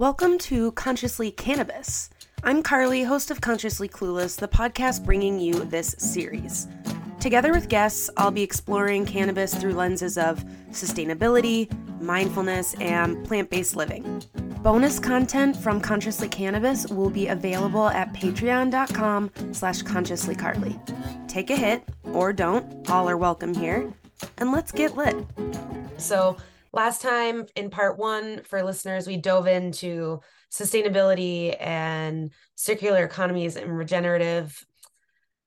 Welcome to Consciously Cannabis. I'm Carly, host of Consciously Clueless, the podcast bringing you this series. Together with guests, I'll be exploring cannabis through lenses of sustainability, mindfulness, and plant-based living. Bonus content from Consciously Cannabis will be available at patreon.com slash consciouslycarly. Take a hit, or don't, all are welcome here, and let's get lit. So last time in part one for listeners, we dove into sustainability and circular economies and regenerative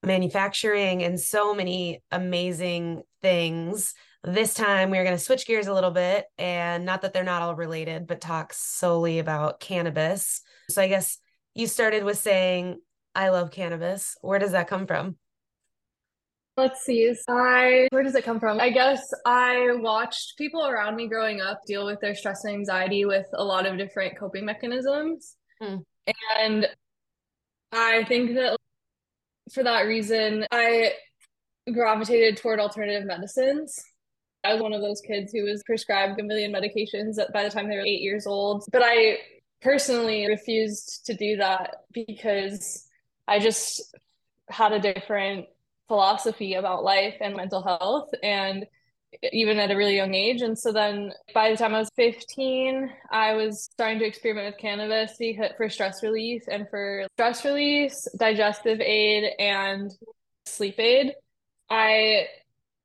manufacturing and so many amazing things. This time we're going to switch gears a little bit and not that they're not all related, but talk solely about cannabis. So I guess you started with saying, I love cannabis. Where does that come from? Let's see. I where does it come from? I guess I watched people around me growing up deal with their stress and anxiety with a lot of different coping mechanisms. Hmm. And I think that for that reason, I gravitated toward alternative medicines. I was one of those kids who was prescribed a million medications by the time they were eight years old. But I personally refused to do that because I just had a different philosophy about life and mental health and even at a really young age. And so then by the time I was 15, I was starting to experiment with cannabis for stress relief and for stress release, digestive aid, and sleep aid. I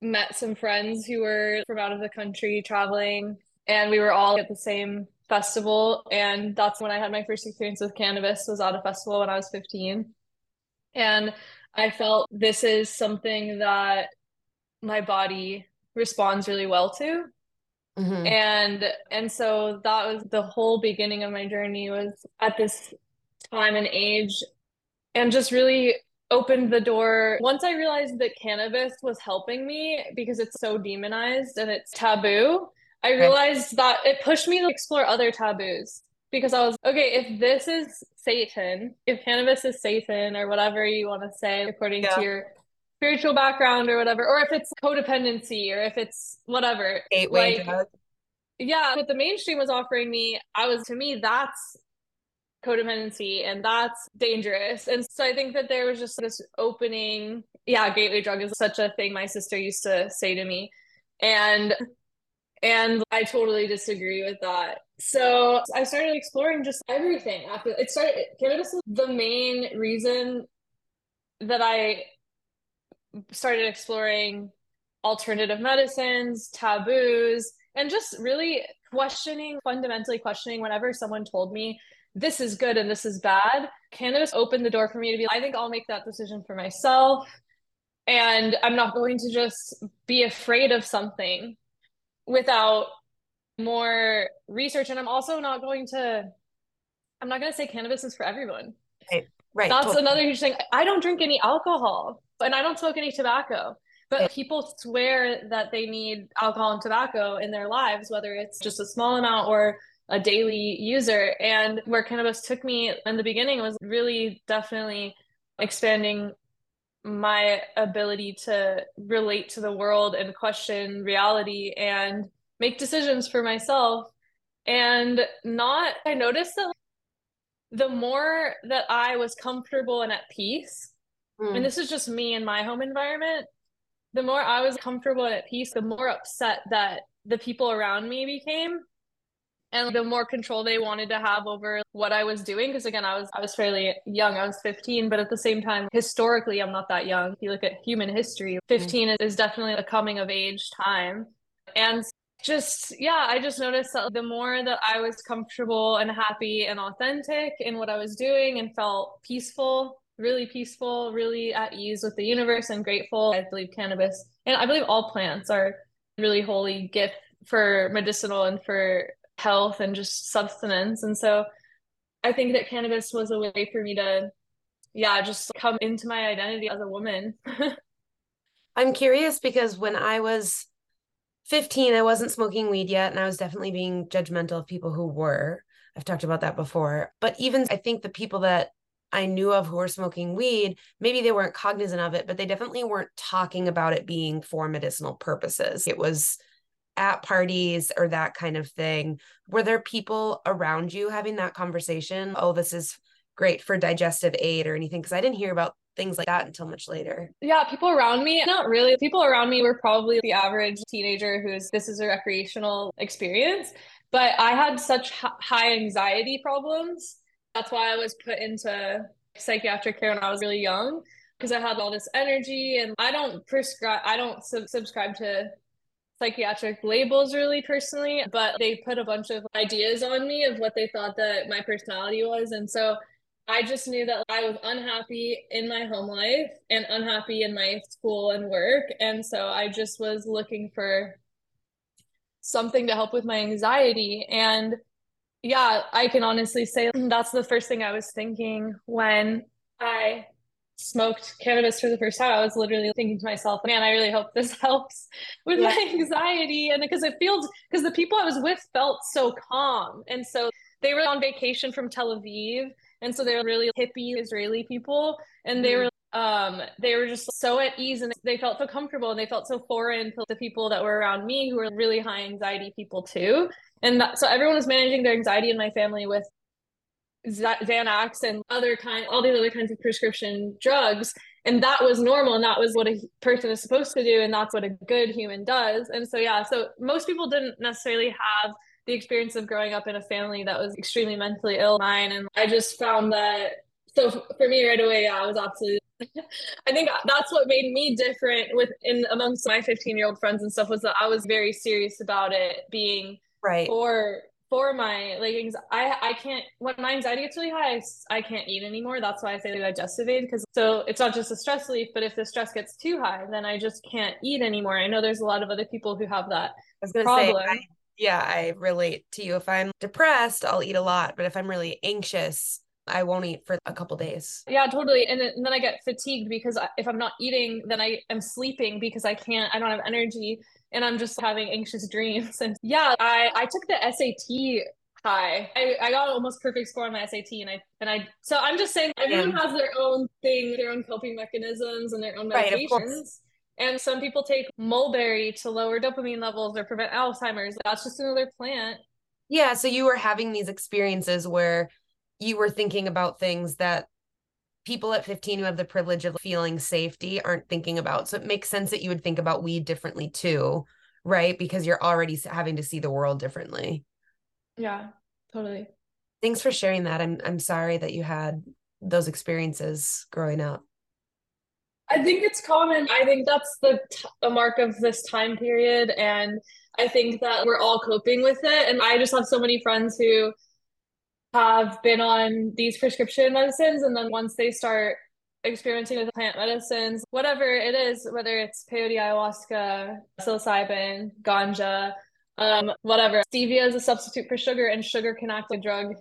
met some friends who were from out of the country traveling, and we were all at the same festival. And that's when I had my first experience with cannabis was at a festival when I was 15. And I felt this is something that my body responds really well to. Mm-hmm. And and so that was the whole beginning of my journey was at this time and age and just really opened the door once I realized that cannabis was helping me because it's so demonized and it's taboo. I realized that it pushed me to explore other taboos because I was okay, if this is Satan, if cannabis is Satan or whatever you want to say according yeah. to your spiritual background or whatever, or if it's codependency or if it's whatever. Gateway like, drug. Yeah, what the mainstream was offering me, I was to me that's codependency and that's dangerous. And so I think that there was just this opening. Yeah, gateway drug is such a thing my sister used to say to me. And and I totally disagree with that. So I started exploring just everything after it started. Cannabis is the main reason that I started exploring alternative medicines, taboos, and just really questioning, fundamentally questioning whenever someone told me this is good and this is bad. Cannabis opened the door for me to be, I think I'll make that decision for myself. And I'm not going to just be afraid of something without more research. And I'm also not going to, I'm not going to say cannabis is for everyone. Right. Right. That's totally. another huge thing. I don't drink any alcohol and I don't smoke any tobacco. But people swear that they need alcohol and tobacco in their lives, whether it's just a small amount or a daily user. And where cannabis took me in the beginning was really definitely expanding my ability to relate to the world and question reality and make decisions for myself. And not, I noticed that the more that I was comfortable and at peace, mm. and this is just me in my home environment, the more I was comfortable and at peace, the more upset that the people around me became and the more control they wanted to have over what I was doing because again I was I was fairly young I was 15 but at the same time historically I'm not that young if you look at human history mm. 15 mm. is definitely a coming of age time and just yeah i just noticed that the more that i was comfortable and happy and authentic in what i was doing and felt peaceful really peaceful really at ease with the universe and grateful i believe cannabis and i believe all plants are really holy gift for medicinal and for health and just sustenance and so i think that cannabis was a way for me to yeah just come into my identity as a woman i'm curious because when i was 15, I wasn't smoking weed yet, and I was definitely being judgmental of people who were. I've talked about that before. But even I think the people that I knew of who were smoking weed, maybe they weren't cognizant of it, but they definitely weren't talking about it being for medicinal purposes. It was at parties or that kind of thing, were there people around you having that conversation? Oh, this is great for digestive aid or anything? Because I didn't hear about things like that until much later. Yeah, people around me, not really. People around me were probably the average teenager who's this is a recreational experience. But I had such high anxiety problems. That's why I was put into psychiatric care when I was really young because I had all this energy and I don't prescribe, I don't sub- subscribe to psychiatric labels really personally, but they put a bunch of ideas on me of what they thought that my personality was. And so I just knew that I was unhappy in my home life and unhappy in my school and work. And so I just was looking for something to help with my anxiety. And yeah, I can honestly say that's the first thing I was thinking when I smoked cannabis for the first time, I was literally thinking to myself, man, I really hope this helps with yeah. my anxiety. And because it feels, because the people I was with felt so calm. And so they were on vacation from Tel Aviv. And so they were really hippie Israeli people. And they mm. were um they were just so at ease and they felt so comfortable and they felt so foreign to the people that were around me who were really high anxiety people too and that, so everyone was managing their anxiety in my family with Xanax and other kind, all these other kinds of prescription drugs. And that was normal. And that was what a person is supposed to do. And that's what a good human does. And so, yeah, so most people didn't necessarily have the experience of growing up in a family that was extremely mentally ill. Mine. And I just found that, so for me right away, yeah, I was absolutely I think that's what made me different with in amongst my 15 year old friends and stuff was that I was very serious about it being right for for my like I I can't when my anxiety gets really high, I, I can't eat anymore. That's why I say the digestive aid because so it's not just a stress relief, but if the stress gets too high, then I just can't eat anymore. I know there's a lot of other people who have that I was problem. Say, I, yeah, I relate to you. If I'm depressed, I'll eat a lot, but if I'm really anxious, I won't eat for a couple days. Yeah, totally. And, and then I get fatigued because if I'm not eating, then I am sleeping because I can't, I don't have energy and I'm just having anxious dreams. And yeah, I, I took the SAT high. I, I got almost perfect score on my SAT and I and I so I'm just saying everyone yeah. has their own thing, their own coping mechanisms and their own medications. Right, and some people take mulberry to lower dopamine levels or prevent Alzheimer's. That's just another plant. Yeah. So you were having these experiences where you were thinking about things that people at 15 who have the privilege of feeling safety aren't thinking about. So it makes sense that you would think about weed differently too, right? Because you're already having to see the world differently. Yeah, totally. Thanks for sharing that. I'm I'm sorry that you had those experiences growing up. I think it's common. I think that's the t- the mark of this time period and I think that we're all coping with it and I just have so many friends who have been on these prescription medicines and then once they start experimenting with plant medicines whatever it is whether it's peyote ayahuasca psilocybin ganja um, whatever. Stevia is a substitute for sugar and sugar can act like a drug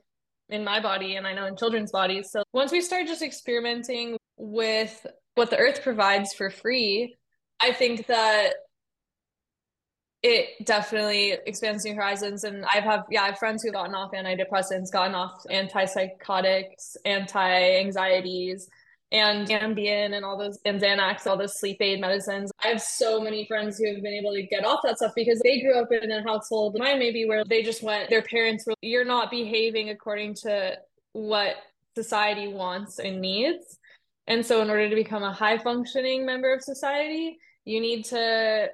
in my body and i know in children's bodies. So once we start just experimenting with what the earth provides for free i think that it definitely expands new horizons. And I've have yeah, I have friends who've gotten off antidepressants, gotten off antipsychotics, anti-anxieties, and Ambien and all those and Xanax, all those sleep aid medicines. I have so many friends who have been able to get off that stuff because they grew up in a household, mine maybe where they just went, their parents were, you're not behaving according to what society wants and needs. And so in order to become a high functioning member of society, you need to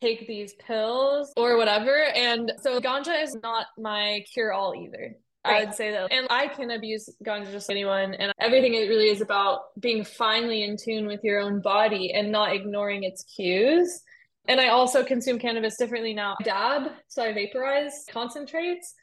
take these pills or whatever. And so ganja is not my cure all either. Right. I would say that. And I can abuse ganja just anyone. And everything it really is about being finely in tune with your own body and not ignoring its cues. And I also consume cannabis differently now. I dab, so I vaporize concentrates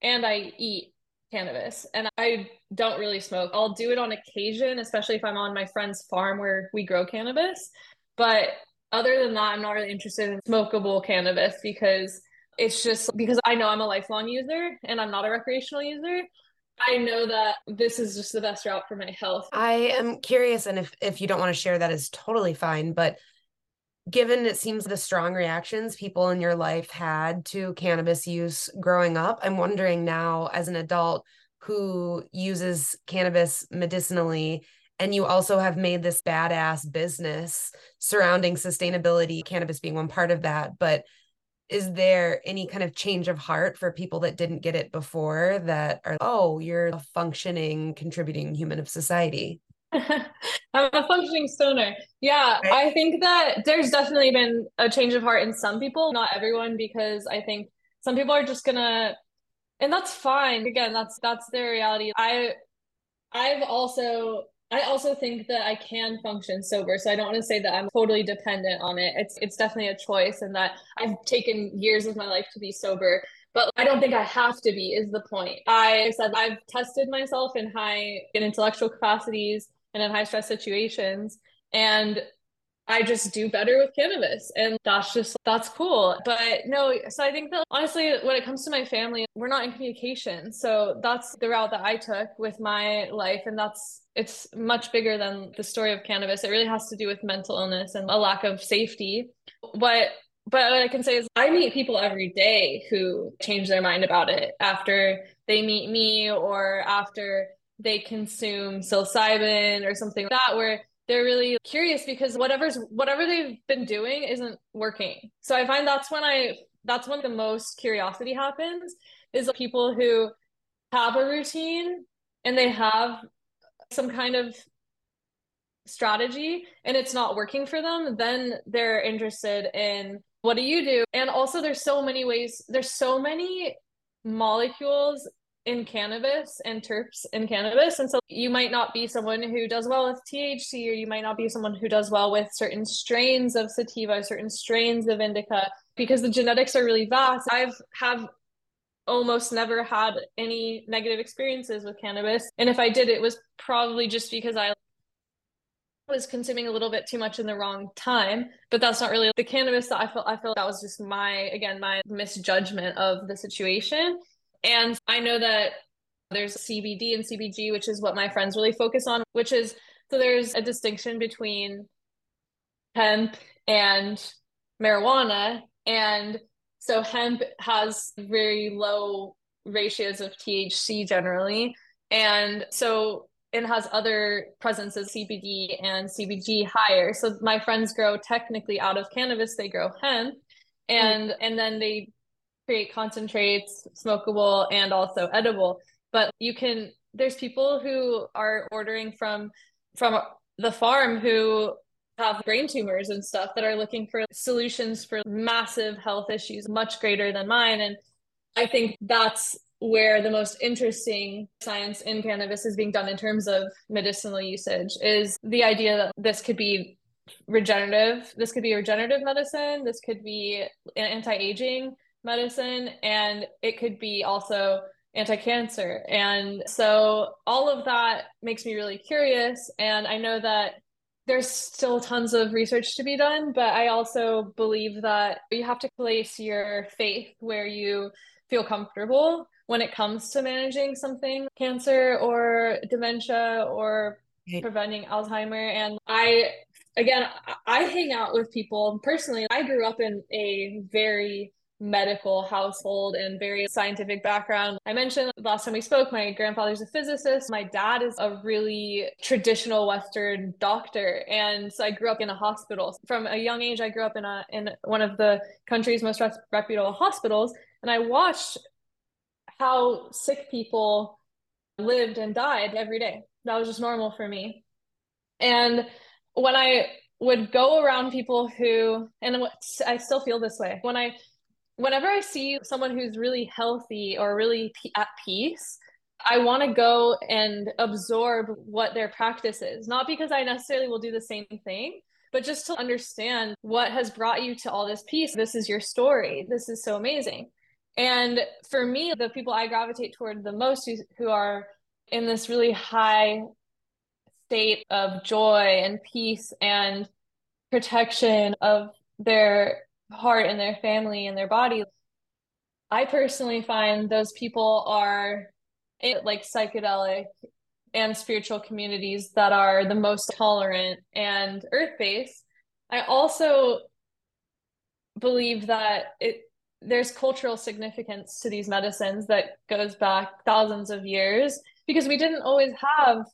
and I eat cannabis. And I don't really smoke. I'll do it on occasion, especially if I'm on my friend's farm where we grow cannabis. But other than that, I'm not really interested in smokable cannabis because it's just because I know I'm a lifelong user and I'm not a recreational user. I know that this is just the best route for my health. I am curious, and if if you don't want to share, that is totally fine. But given it seems the strong reactions people in your life had to cannabis use growing up, I'm wondering now as an adult who uses cannabis medicinally and you also have made this badass business surrounding sustainability cannabis being one part of that but is there any kind of change of heart for people that didn't get it before that are oh you're a functioning contributing human of society I'm a functioning stoner. Yeah, right. I think that there's definitely been a change of heart in some people, not everyone, because I think some people are just gonna and that's fine. Again, that's that's their reality. I I've also I also think that I can function sober. So I don't want to say that I'm totally dependent on it. It's it's definitely a choice and that I've taken years of my life to be sober. But I don't think I have to be is the point. I said I've tested myself in high in intellectual capacities and in high stress situations. And I just do better with cannabis. And that's just, that's cool. But no, so I think that honestly, when it comes to my family, we're not in communication. So that's the route that I took with my life. And that's, it's much bigger than the story of cannabis. It really has to do with mental illness and a lack of safety. What but what I can say is I meet people every day who change their mind about it after they meet me or after they consume psilocybin or something like that where they're really curious because whatever's whatever they've been doing isn't working. So I find that's when I that's when the most curiosity happens is people who have a routine and they have some kind of strategy and it's not working for them, then they're interested in what do you do? And also there's so many ways, there's so many molecules in cannabis and terps in cannabis. And so you might not be someone who does well with THC, or you might not be someone who does well with certain strains of sativa, certain strains of indica, because the genetics are really vast. I've have almost never had any negative experiences with cannabis. And if I did, it was probably just because I was consuming a little bit too much in the wrong time but that's not really the cannabis that i felt i felt that was just my again my misjudgment of the situation and I know that there's CBD and CBG, which is what my friends really focus on, which is so there's a distinction between hemp and marijuana. And so hemp has very low ratios of THC generally. And so it has other presences, CBD and CBG higher. So my friends grow technically out of cannabis, they grow hemp. And and then they create concentrates, smokable, and also edible. But you can, there's people who are ordering from from the farm who have brain tumors and stuff that are looking for solutions for massive health issues much greater than mine and i think that's where the most interesting science in cannabis is being done in terms of medicinal usage is the idea that this could be regenerative this could be regenerative medicine this could be anti-aging medicine and it could be also anti-cancer. And so all of that makes me really curious. And i know that there's still tons of research to be done but i also believe that you have to place your faith where you feel comfortable when it comes to managing something cancer or dementia or preventing alzheimer. And i again i hang out with people personally. I grew up in a very medical household and very scientific background. I mentioned last time we spoke, my grandfather's a physicist. My dad is a really traditional Western doctor. And so I grew up in a hospital. From a young age, I grew up in a in one of the country's most reputable hospitals. And I watched how sick people lived and died every day. That was just normal for me. And when I would go around people who, and I still feel this way, when I whenever I see someone who's really healthy or really at peace, I want to go and absorb what their practice is, not because I necessarily will do the same thing, but just to understand what has brought you to all this peace. This is your story. This is so amazing. And for me, the people I gravitate toward the most who, who are in this really high state of joy and peace and protection of their heart and their family and their body. I personally find those people are eh, like psychedelic and spiritual communities that are the most tolerant and earth based. I also believe that it there's cultural significance to these medicines that goes back thousands of years because we didn't always have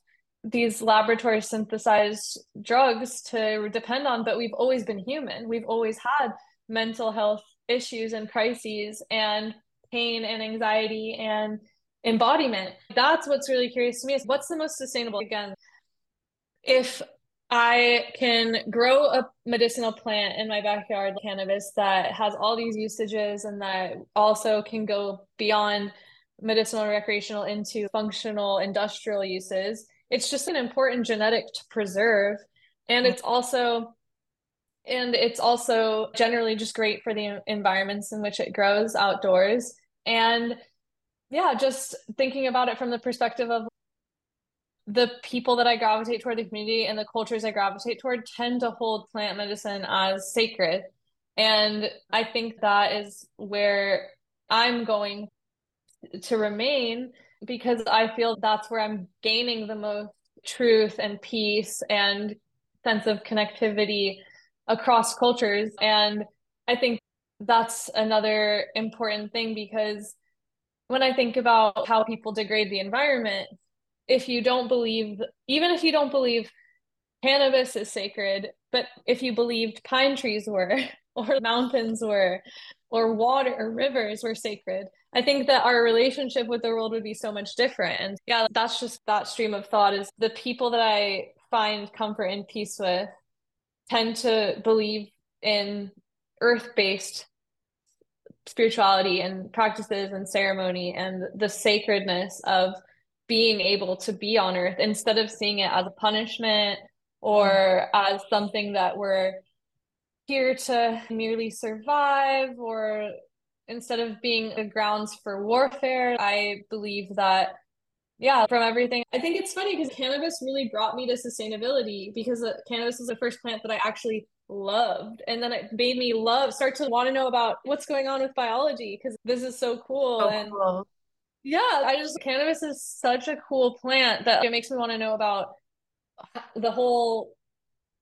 these laboratory synthesized drugs to depend on but we've always been human we've always had mental health issues and crises and pain and anxiety and embodiment. That's what's really curious to me is what's the most sustainable again if I can grow a medicinal plant in my backyard, cannabis, that has all these usages and that also can go beyond medicinal and recreational into functional industrial uses. It's just an important genetic to preserve. And it's also and it's also generally just great for the environments in which it grows outdoors. And yeah, just thinking about it from the perspective of the people that I gravitate toward the community and the cultures I gravitate toward tend to hold plant medicine as sacred. And I think that is where I'm going to remain because I feel that's where I'm gaining the most truth and peace and sense of connectivity across cultures. And I think that's another important thing because when I think about how people degrade the environment, if you don't believe, even if you don't believe cannabis is sacred, but if you believed pine trees were, or mountains were, or water or rivers were sacred, I think that our relationship with the world would be so much different. And yeah, that's just that stream of thought is the people that I find comfort and peace with tend to believe in earth based spirituality and practices and ceremony and the sacredness of being able to be on earth instead of seeing it as a punishment or as something that we're here to merely survive or instead of being the grounds for warfare. I believe that yeah from everything i think it's funny because cannabis really brought me to sustainability because cannabis was the first plant that i actually loved and then it made me love start to want to know about what's going on with biology because this is so cool so and cool. Yeah, I just cannabis is such a cool plant that it makes me want to know about the whole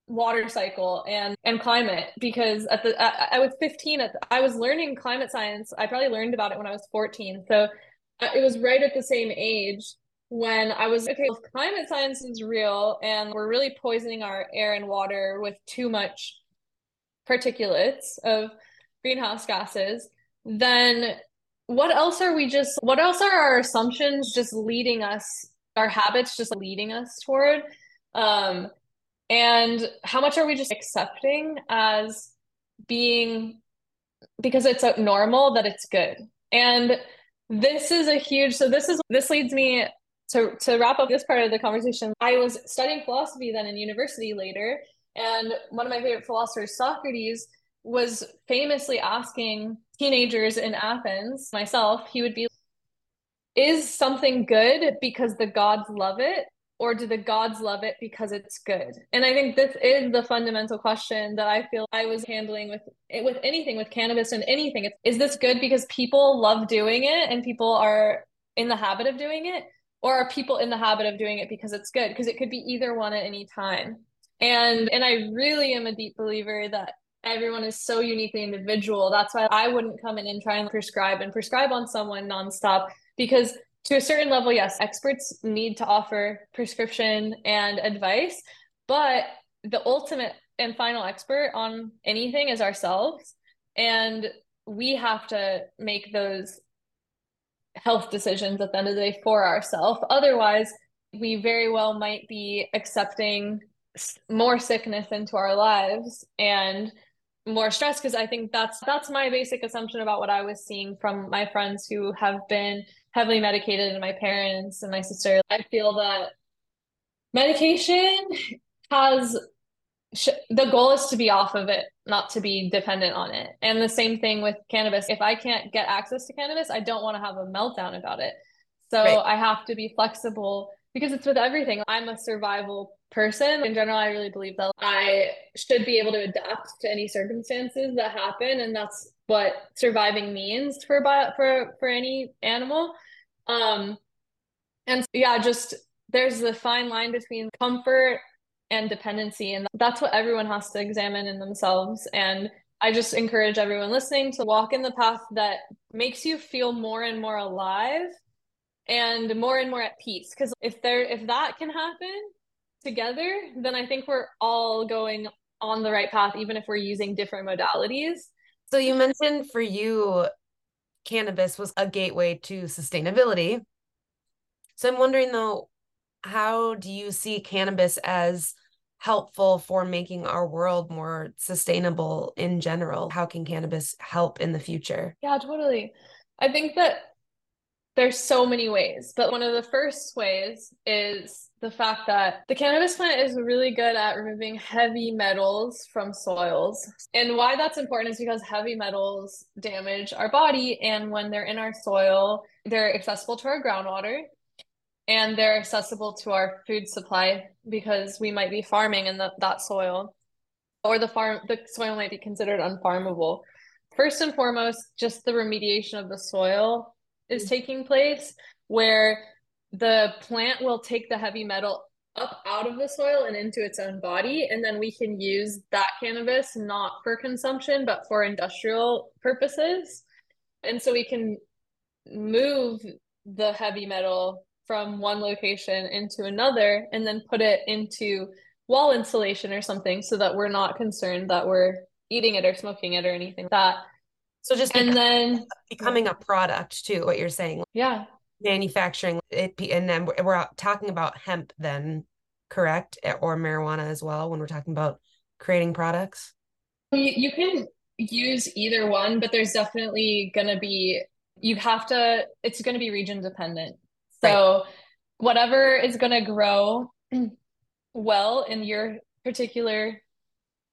water cycle and and climate because at the I, I was 15 at the, I was learning climate science. I probably learned about it when I was 14. So uh, it was right at the same age when I was okay, climate science is real and we're really poisoning our air and water with too much particulates of greenhouse gases, then what else are we just what else are our assumptions just leading us our habits just leading us toward? Um and how much are we just accepting as being because it's normal that it's good. And this is a huge so this is this leads me to to wrap up this part of the conversation i was studying philosophy then in university later and one of my favorite philosophers socrates was famously asking teenagers in Athens, myself, he would be, is something good because the gods love it? Or do the gods love it because it's good? And I think this is the fundamental question that I feel I was handling with with anything, with cannabis and anything. It's, is this good because people love doing it and people are in the habit of doing it? Or are people in the habit of doing it because it's good? Because it could be either one at any time. And and I really am a deep believer that everyone is so uniquely individual. That's why I wouldn't come in and try and prescribe and prescribe on someone nonstop because to a certain level, yes, experts need to offer prescription and advice, but the ultimate and final expert on anything is ourselves. And we have to make those health decisions at the end of the day for ourselves. Otherwise, we very well might be accepting more sickness into our lives and more stress because I think that's that's my basic assumption about what I was seeing from my friends who have been heavily medicated and my parents and my sister. I feel that medication has the goal is to be off of it, not to be dependent on it. And the same thing with cannabis. If I can't get access to cannabis, I don't want to have a meltdown about it. So right. I have to be flexible because it's with everything. I'm a survival person. In general, I really believe that I should be able to adapt to any circumstances that happen, and that's what surviving means for bio- for for any animal. Um, and yeah, just there's the fine line between comfort and dependency, and that's what everyone has to examine in themselves. And I just encourage everyone listening to walk in the path that makes you feel more and more alive and more and more at peace because if there if that can happen together then i think we're all going on the right path even if we're using different modalities So you mentioned for you, cannabis was a gateway to sustainability. So I'm wondering though, how do you see cannabis as helpful for making our world more sustainable in general? How can cannabis help in the future? Yeah, totally. I think that there's so many ways, but one of the first ways is the fact that the cannabis plant is really good at removing heavy metals from soils. And why that's important is because heavy metals damage our body. And when they're in our soil, they're accessible to our groundwater and they're accessible to our food supply because we might be farming in the, that soil. Or the farm the soil might be considered unfarmable. First and foremost just the remediation of the soil is mm-hmm. taking place where the plant will take the heavy metal up out of the soil and into its own body and then we can use that cannabis not for consumption but for industrial purposes. And so we can move the heavy metal from one location into another and then put it into wall insulation or something so that we're not concerned that we're eating it or smoking it or anything like that. So just and then becoming a product too, what you're saying. Yeah. Manufacturing it and then we're talking about hemp then, correct? Or marijuana as well when we're talking about creating products. You, you can use either one, but there's definitely going to be you have to it's going to be region dependent so right. whatever is going to grow well in your particular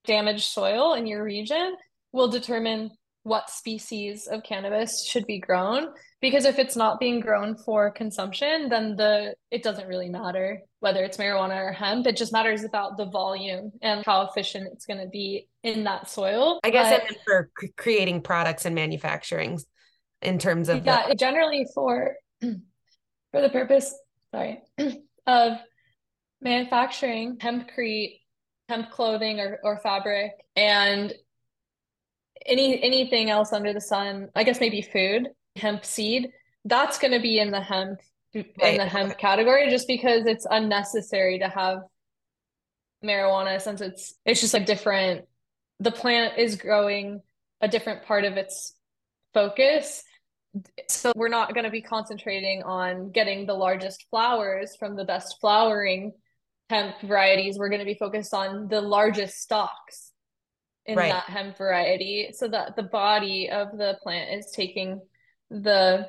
damaged soil in your region will determine what species of cannabis should be grown. Because if it's not being grown for consumption then the it doesn't really matter whether it's marijuana or hemp. It just matters about the volume and how efficient it's going to be in that soil. I guess but, for creating products and manufacturing in terms of yeah the- generally for for the purpose, sorry, of manufacturing hempcrete, hemp clothing or, or fabric, and any anything else under the sun, I guess maybe food, hemp seed, that's going to be in the hemp right. in the hemp category just because it's unnecessary to have marijuana since it's it's just like different the plant is growing a different part of its focus so we're not going to be concentrating on getting the largest flowers from the best flowering hemp varieties we're going to be focused on the largest stalks in right. that hemp variety so that the body of the plant is taking the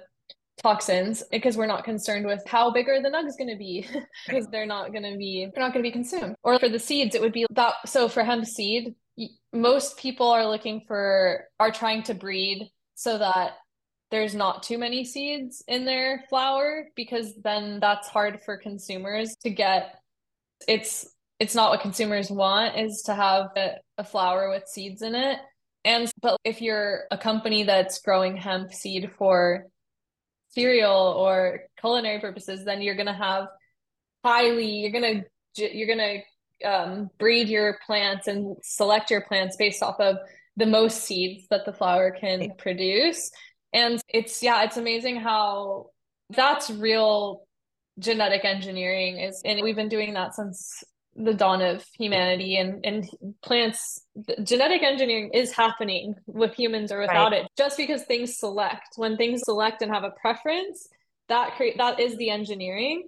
toxins because we're not concerned with how big are the nugs going to be because they're not going to be they're not going to be consumed or for the seeds it would be that so for hemp seed most people are looking for are trying to breed so that there's not too many seeds in their flower because then that's hard for consumers to get. It's it's not what consumers want is to have a, a flower with seeds in it. And but if you're a company that's growing hemp seed for cereal or culinary purposes then you're going to have highly you're going to you're going to um, breed your plants and select your plants based off of the most seeds that the flower can produce and it's, yeah, it's amazing how that's real genetic engineering is. And we've been doing that since the dawn of humanity and, and plants genetic engineering is happening with humans or without right. it just because things select when things select and have a preference that create that is the engineering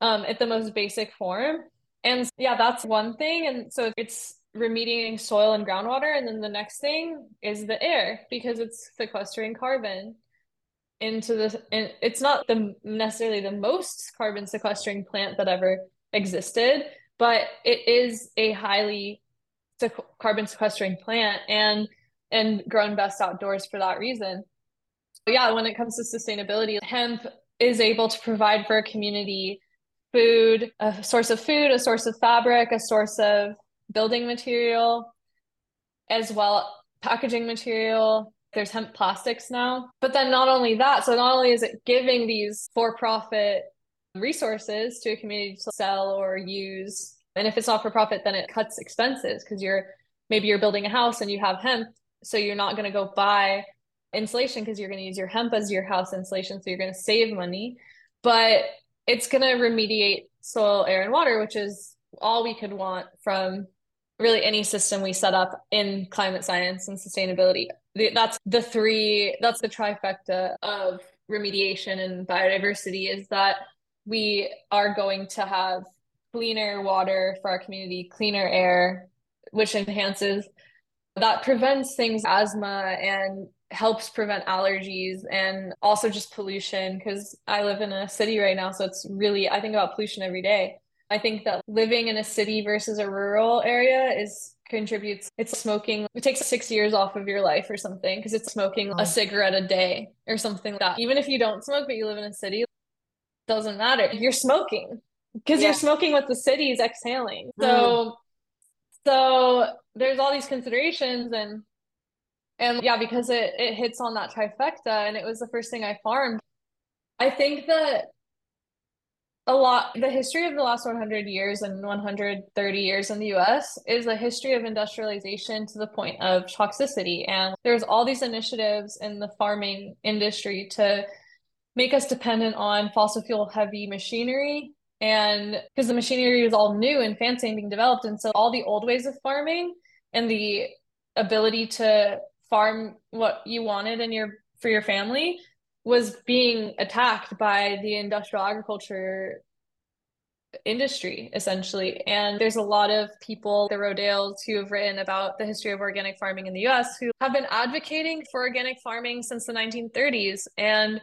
um at the most basic form and yeah that's one thing and so it's remediating soil and groundwater. And then the next thing is the air because it's sequestering carbon into the and it's not the necessarily the most carbon sequestering plant that ever existed, but it is a highly carbon sequestering plant and and grown best outdoors for that reason. But yeah, when it comes to sustainability, hemp is able to provide for a community food, a source of food, a source of fabric, a source of building material, as well packaging material. There's hemp plastics now. But then not only that, so not only is it giving these for-profit resources to a community to sell or use, and if it's not for profit, then it cuts expenses because you're maybe you're building a house and you have hemp, so you're not going to go buy insulation because you're going to use your hemp as your house insulation, so you're going to save money. But it's going to remediate soil, air, and water, which is all we could want from really any system we set up in climate science and sustainability that's the three that's the trifecta of remediation and biodiversity is that we are going to have cleaner water for our community cleaner air which enhances that prevents things asthma and helps prevent allergies and also just pollution because I live in a city right now so it's really I think about pollution every day. I think that living in a city versus a rural area is contributes it's smoking it takes 6 years off of your life or something because it's smoking a cigarette a day or something like that. Even if you don't smoke but you live in a city doesn't matter. You're smoking because yeah. you're smoking what the city is exhaling. So mm. so there's all these considerations and and yeah because it it hits on that trifecta and it was the first thing i farmed i think that a lot the history of the last 100 years and 130 years in the US is a history of industrialization to the point of toxicity. And there's all these initiatives in the farming industry to make us dependent on fossil fuel heavy machinery. And because the machinery is all new and fancy and being developed. And so all the old ways of farming and the ability to farm what you wanted in your for your family was being attacked by the industrial agriculture industry essentially. And there's a lot of people the Rodales who have written about the history of organic farming in the US who have been advocating for organic farming since the 1930s and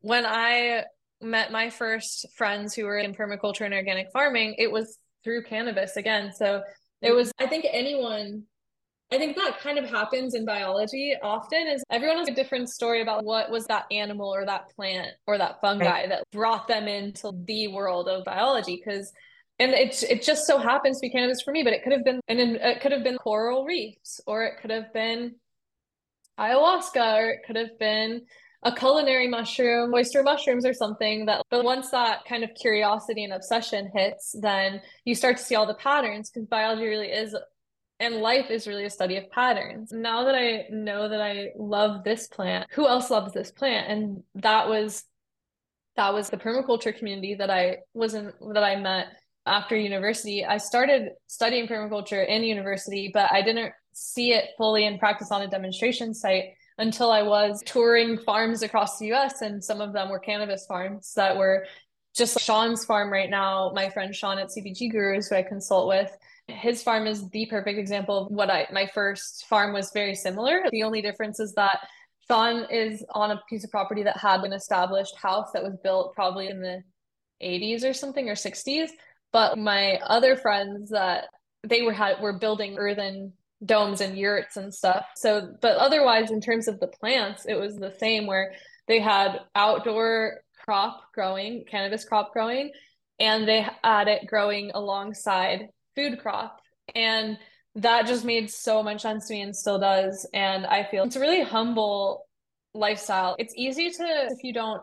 when I met my first friends who were in permaculture and organic farming it was through cannabis again. So it was I think anyone I think that kind of happens in biology often is everyone has a different story about what was that animal or that plant or that fungi right. that brought them into the world of biology because and it it just so happens to be cannabis for me but it could have been and it could have been coral reefs or it could have been ayahuasca or it could have been a culinary mushroom, oyster mushrooms or something that but once that kind of curiosity and obsession hits, then you start to see all the patterns because biology really is and life is really a study of patterns. Now that I know that I love this plant, who else loves this plant? And that was that was the permaculture community that I was in that I met after university. I started studying permaculture in university, but I didn't see it fully in practice on a demonstration site until I was touring farms across the US and some of them were cannabis farms that were just Sean's farm right now, my friend Sean at CBG Gurus, who I consult with, his farm is the perfect example of what I my first farm was very similar. The only difference is that Sean is on a piece of property that had an established house that was built probably in the 80s or something or 60s. But my other friends that they were had were building earthen domes and yurts and stuff. So but otherwise in terms of the plants, it was the same where they had outdoor crop growing, cannabis crop growing, and they had it growing alongside food crop. And that just made so much sense to me and still does. And I feel it's a really humble lifestyle. It's easy to, if you don't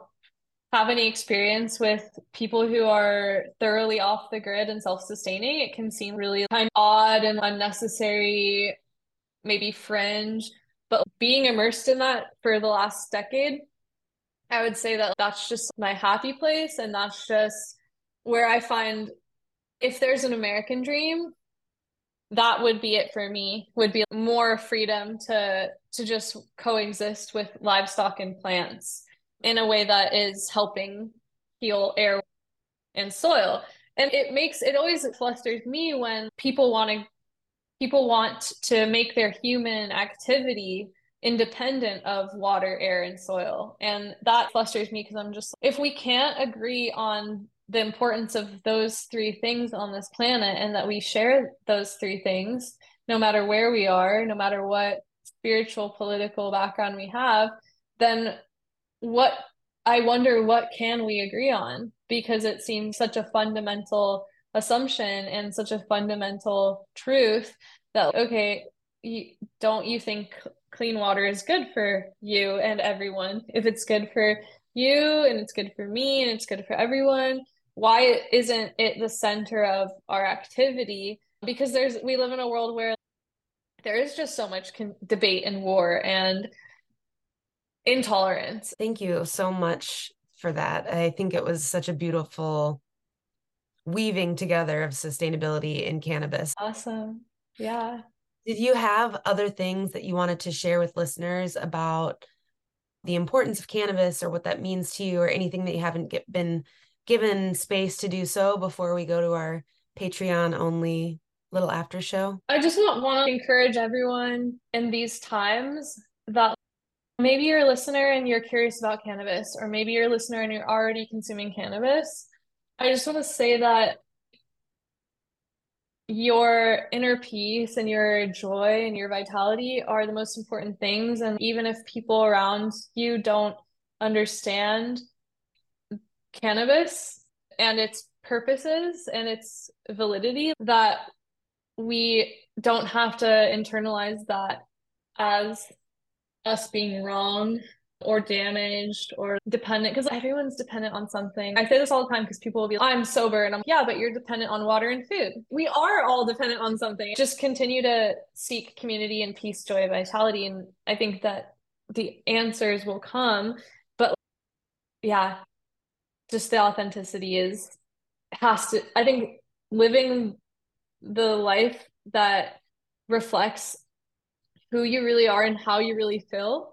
have any experience with people who are thoroughly off the grid and self sustaining, it can seem really kind of odd and unnecessary, maybe fringe. But being immersed in that for the last decade, I would say that that's just my happy place. And that's just where I find if there's an American dream, that would be it for me. Would be more freedom to to just coexist with livestock and plants in a way that is helping heal air and soil. And it makes it always flusters me when people want to people want to make their human activity independent of water, air, and soil. And that flusters me because I'm just if we can't agree on the importance of those three things on this planet and that we share those three things no matter where we are no matter what spiritual political background we have then what i wonder what can we agree on? Because it seems such a fundamental assumption and such a fundamental truth that okay you, don't you think clean water is good for you and everyone? If it's good for you and it's good for me and it's good for everyone why isn't it the center of our activity? Because there's we live in a world where there is just so much con- debate and war and intolerance. Thank you so much for that. I think it was such a beautiful weaving together of sustainability in cannabis. Awesome. Yeah. Did you have other things that you wanted to share with listeners about the importance of cannabis or what that means to you or anything that you haven't get, been given space to do so before we go to our Patreon only little after show? I just want, to encourage everyone in these times that maybe you're a listener and you're curious about cannabis, or maybe you're a listener and you're already consuming cannabis. I just want to say that your inner peace and your joy and your vitality are the most important things. And even if people around you don't understand cannabis and its purposes and its validity, that we don't have to internalize that as us being wrong or damaged or dependent because everyone's dependent on something. I say this all the time because people will be like, I'm sober and I'm yeah, but you're dependent on water and food. We are all dependent on something. Just continue to seek community and peace, joy, vitality. And I think that the answers will come. But yeah, just the authenticity is has to I think living the life that reflects who you really are and how you really feel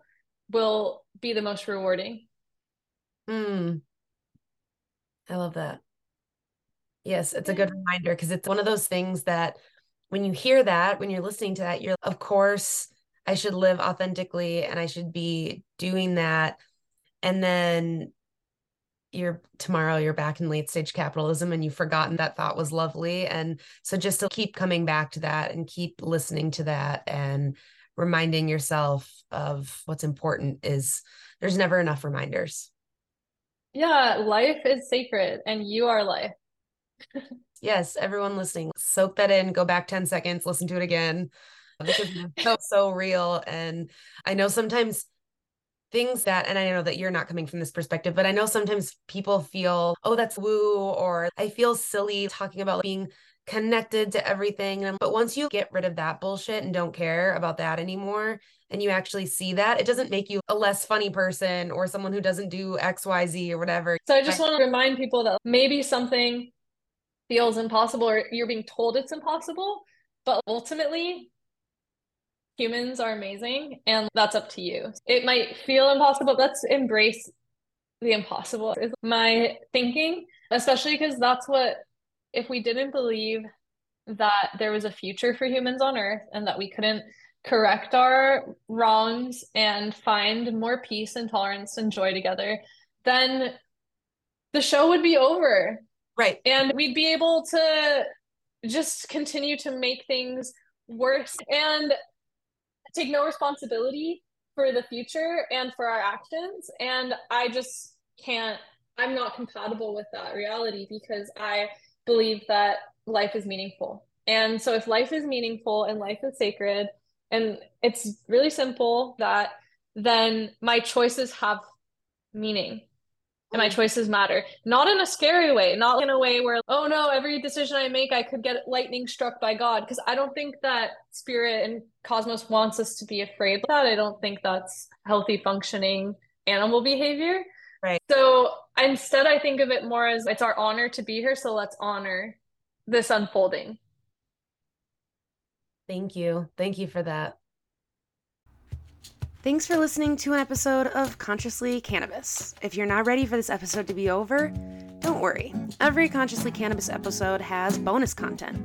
will be the most rewarding. Mm. I love that. Yes, it's a good reminder because it's one of those things that when you hear that, when you're listening to that, you're, of course, I should live authentically and I should be doing that. And then you're tomorrow you're back in late stage capitalism and you've forgotten that thought was lovely and so just to keep coming back to that and keep listening to that and reminding yourself of what's important is there's never enough reminders. Yeah, life is sacred and you are life. yes, everyone listening, soak that in, go back 10 seconds, listen to it again because it's so, so real. And I know sometimes things that, and I know that you're not coming from this perspective, but I know sometimes people feel, oh, that's woo, or I feel silly talking about being connected to everything. But once you get rid of that bullshit and don't care about that anymore, and you actually see that, it doesn't make you a less funny person or someone who doesn't do XYZ or whatever. So I just want to remind people that maybe something feels impossible or you're being told it's impossible, but ultimately, humans are amazing and that's up to you. It might feel impossible. Let's embrace the impossible, is my thinking, especially because that's what if we didn't believe that there was a future for humans on earth and that we couldn't correct our wrongs and find more peace and tolerance and joy together, then the show would be over. Right. And we'd be able to just continue to make things worse and take no responsibility for the future and for our actions. And I just can't, I'm not compatible with that reality because I believe that life is meaningful. And so if life is meaningful and life is sacred, and it's really simple that then my choices have meaning and my choices matter. Not in a scary way, not in a way where, oh no, every decision I make, I could get lightning struck by God. Because I don't think that spirit and cosmos wants us to be afraid of that. I don't think that's healthy functioning animal behavior. Right. So instead, I think of it more as it's our honor to be here. So let's honor this unfolding. Thank you. Thank you for that. Thanks for listening to an episode of Consciously Cannabis. If you're not ready for this episode to be over, don't worry. Every Consciously Cannabis episode has bonus content.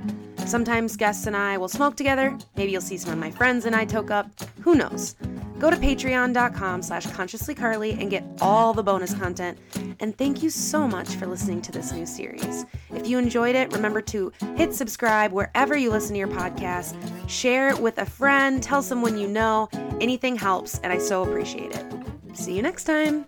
Sometimes guests and I will smoke together. Maybe you'll see some of my friends and I toke up. Who knows? Go to patreon.com slash consciouslycarly and get all the bonus content. And thank you so much for listening to this new series. If you enjoyed it, remember to hit subscribe wherever you listen to your podcast. Share it with a friend. Tell someone you know. Anything helps, and I so appreciate it. See you next time.